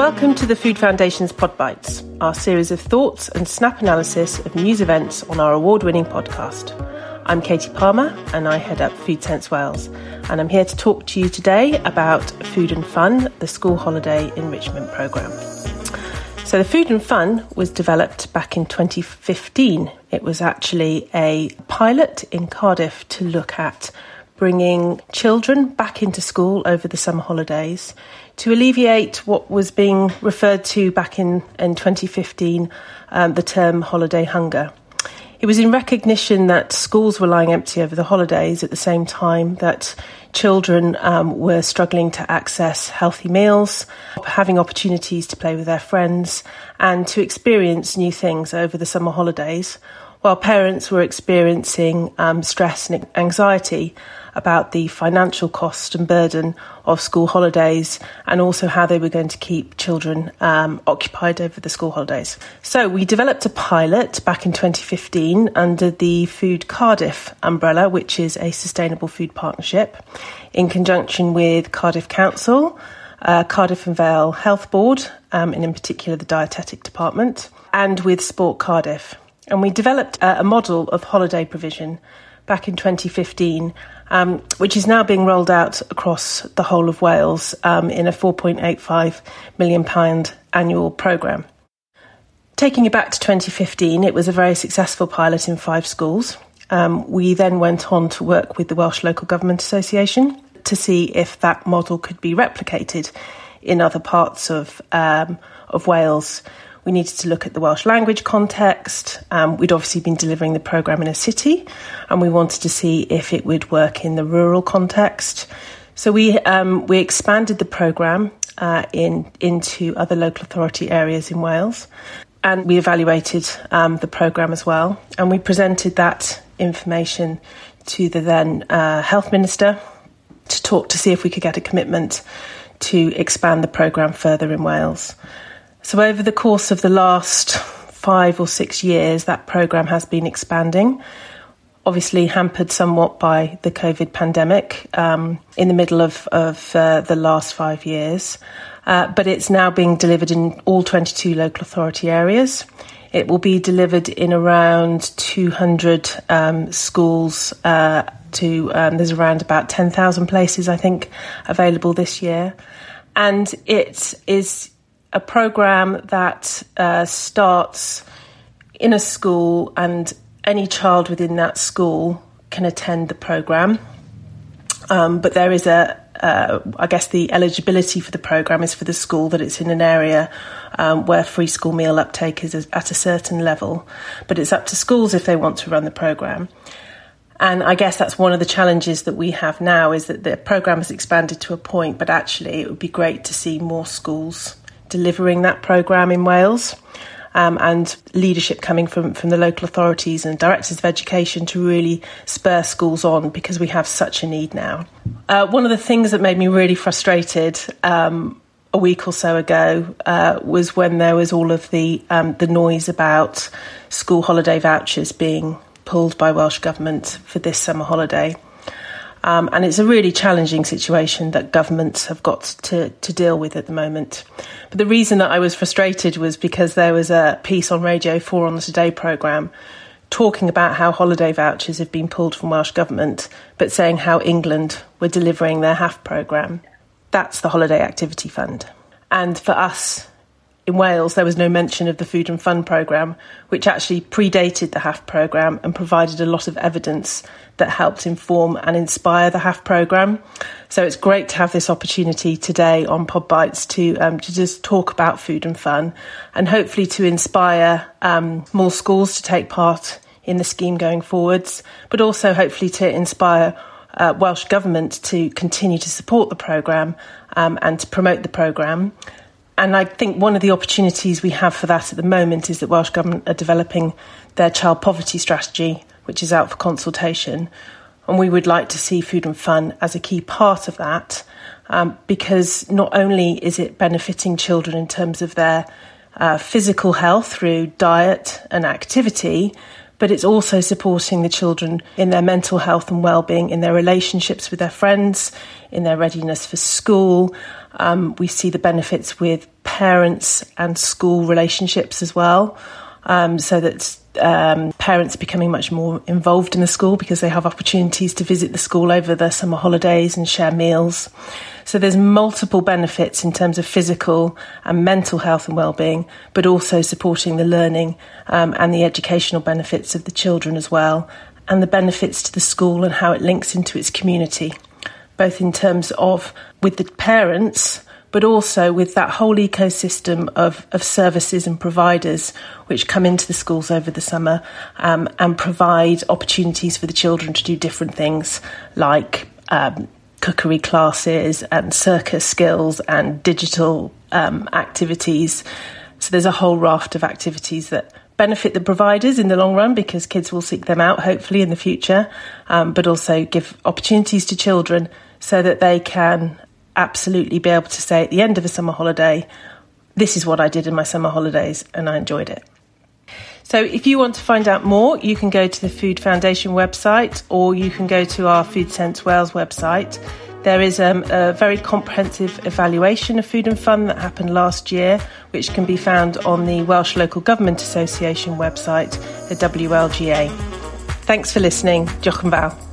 Welcome to the Food Foundation's Pod Bites, our series of thoughts and snap analysis of news events on our award winning podcast. I'm Katie Palmer and I head up Food Sense Wales, and I'm here to talk to you today about Food and Fun, the school holiday enrichment programme. So, the Food and Fun was developed back in 2015. It was actually a pilot in Cardiff to look at bringing children back into school over the summer holidays to alleviate what was being referred to back in, in 2015 um, the term holiday hunger. It was in recognition that schools were lying empty over the holidays at the same time that children um, were struggling to access healthy meals, having opportunities to play with their friends, and to experience new things over the summer holidays, while parents were experiencing um, stress and anxiety about the financial cost and burden of school holidays and also how they were going to keep children um, occupied over the school holidays. So we developed a pilot back in 2015 under the Food Cardiff umbrella, which is a sustainable food partnership, in conjunction with Cardiff Council. Uh, Cardiff and Vale Health Board, um, and in particular the dietetic department, and with Sport Cardiff. And we developed a, model of holiday provision back in 2015, um, which is now being rolled out across the whole of Wales um, in a £4.85 million annual programme. Taking it back to 2015, it was a very successful pilot in five schools. Um, we then went on to work with the Welsh Local Government Association to see if that model could be replicated in other parts of um, of Wales. We needed to look at the Welsh language context. Um, we'd obviously been delivering the programme in a city, and we wanted to see if it would work in the rural context. So we um, we expanded the programme uh, in into other local authority areas in Wales, and we evaluated um, the programme as well, and we presented that information to the then uh, health minister to talk to see if we could get a commitment to expand the programme further in Wales. So, over the course of the last five or six years, that programme has been expanding. Obviously, hampered somewhat by the COVID pandemic um, in the middle of, of uh, the last five years. Uh, but it's now being delivered in all 22 local authority areas. It will be delivered in around 200 um, schools. Uh, to um, there's around about 10,000 places, I think, available this year, and it is a program that uh, starts in a school, and any child within that school can attend the program. Um, but there is a, uh, I guess, the eligibility for the program is for the school that it's in an area um, where free school meal uptake is at a certain level. But it's up to schools if they want to run the program. And I guess that's one of the challenges that we have now is that the program has expanded to a point, but actually it would be great to see more schools delivering that programme in Wales. Um, and leadership coming from, from the local authorities and directors of education to really spur schools on because we have such a need now. Uh, one of the things that made me really frustrated um, a week or so ago uh, was when there was all of the um, the noise about school holiday vouchers being pulled by Welsh Government for this summer holiday. Um, and it's a really challenging situation that governments have got to, to deal with at the moment. But the reason that I was frustrated was because there was a piece on Radio 4 on the Today programme talking about how holiday vouchers have been pulled from Welsh Government, but saying how England were delivering their HAF programme. That's the Holiday Activity Fund. And for us in Wales, there was no mention of the Food and Fun programme, which actually predated the HAF programme and provided a lot of evidence that helped inform and inspire the HAF programme. So it's great to have this opportunity today on Pod Bites to um, to just talk about food and fun, and hopefully to inspire um, more schools to take part in the scheme going forwards, but also hopefully to inspire uh, Welsh Government to continue to support the programme um, and to promote the programme. And I think one of the opportunities we have for that at the moment is that Welsh Government are developing their child poverty strategy, which is out for consultation. And we would like to see food and fun as a key part of that, um, because not only is it benefiting children in terms of their uh, physical health through diet and activity, but it's also supporting the children in their mental health and well-being, in their relationships with their friends, in their readiness for school. Um, we see the benefits with parents and school relationships as well. Um, so that um, parents are becoming much more involved in the school because they have opportunities to visit the school over the summer holidays and share meals. So there's multiple benefits in terms of physical and mental health and well-being, but also supporting the learning um, and the educational benefits of the children as well, and the benefits to the school and how it links into its community, both in terms of with the parents but also with that whole ecosystem of, of services and providers which come into the schools over the summer um, and provide opportunities for the children to do different things like um, cookery classes and circus skills and digital um, activities. So there's a whole raft of activities that benefit the providers in the long run because kids will seek them out hopefully in the future, um, but also give opportunities to children so that they can absolutely be able to say at the end of a summer holiday, this is what I did in my summer holidays and I enjoyed it. So, if you want to find out more, you can go to the Food Foundation website or you can go to our Food Sense Wales website. There is um, a very comprehensive evaluation of food and fun that happened last year, which can be found on the Welsh Local Government Association website, the WLGA. Thanks for listening. Yn fawr.